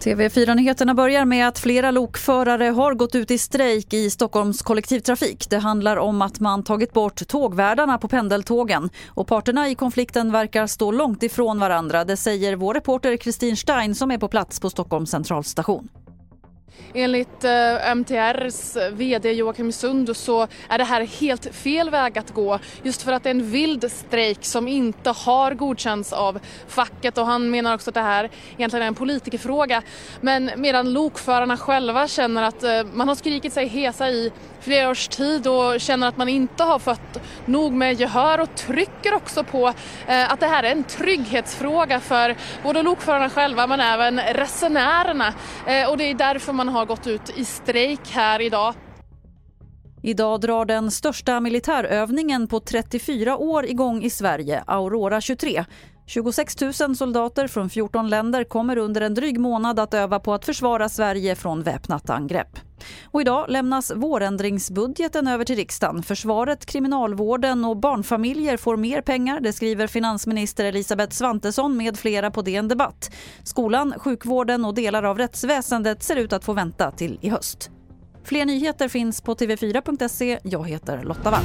TV4-nyheterna börjar med att flera lokförare har gått ut i strejk i Stockholms kollektivtrafik. Det handlar om att man tagit bort tågvärdarna på pendeltågen. Och parterna i konflikten verkar stå långt ifrån varandra. Det säger vår reporter Kristin Stein som är på plats på Stockholms centralstation. Enligt eh, MTRs VD Joakim Sund så är det här helt fel väg att gå just för att det är en vild strejk som inte har godkänts av facket och han menar också att det här egentligen är en politikerfråga. Men medan lokförarna själva känner att eh, man har skrikit sig hesa i flera års tid och känner att man inte har fått nog med gehör och trycker också på eh, att det här är en trygghetsfråga för både lokförarna själva men även resenärerna och det är därför man har gått ut i strejk här idag. Idag drar den största militärövningen på 34 år igång i Sverige, Aurora 23. 26 000 soldater från 14 länder kommer under en dryg månad att öva på att försvara Sverige från väpnat angrepp. Och idag lämnas vårändringsbudgeten över till riksdagen. Försvaret, kriminalvården och barnfamiljer får mer pengar, det skriver finansminister Elisabeth Svantesson med flera på DN Debatt. Skolan, sjukvården och delar av rättsväsendet ser ut att få vänta till i höst. Fler nyheter finns på tv4.se. Jag heter Lotta Wall.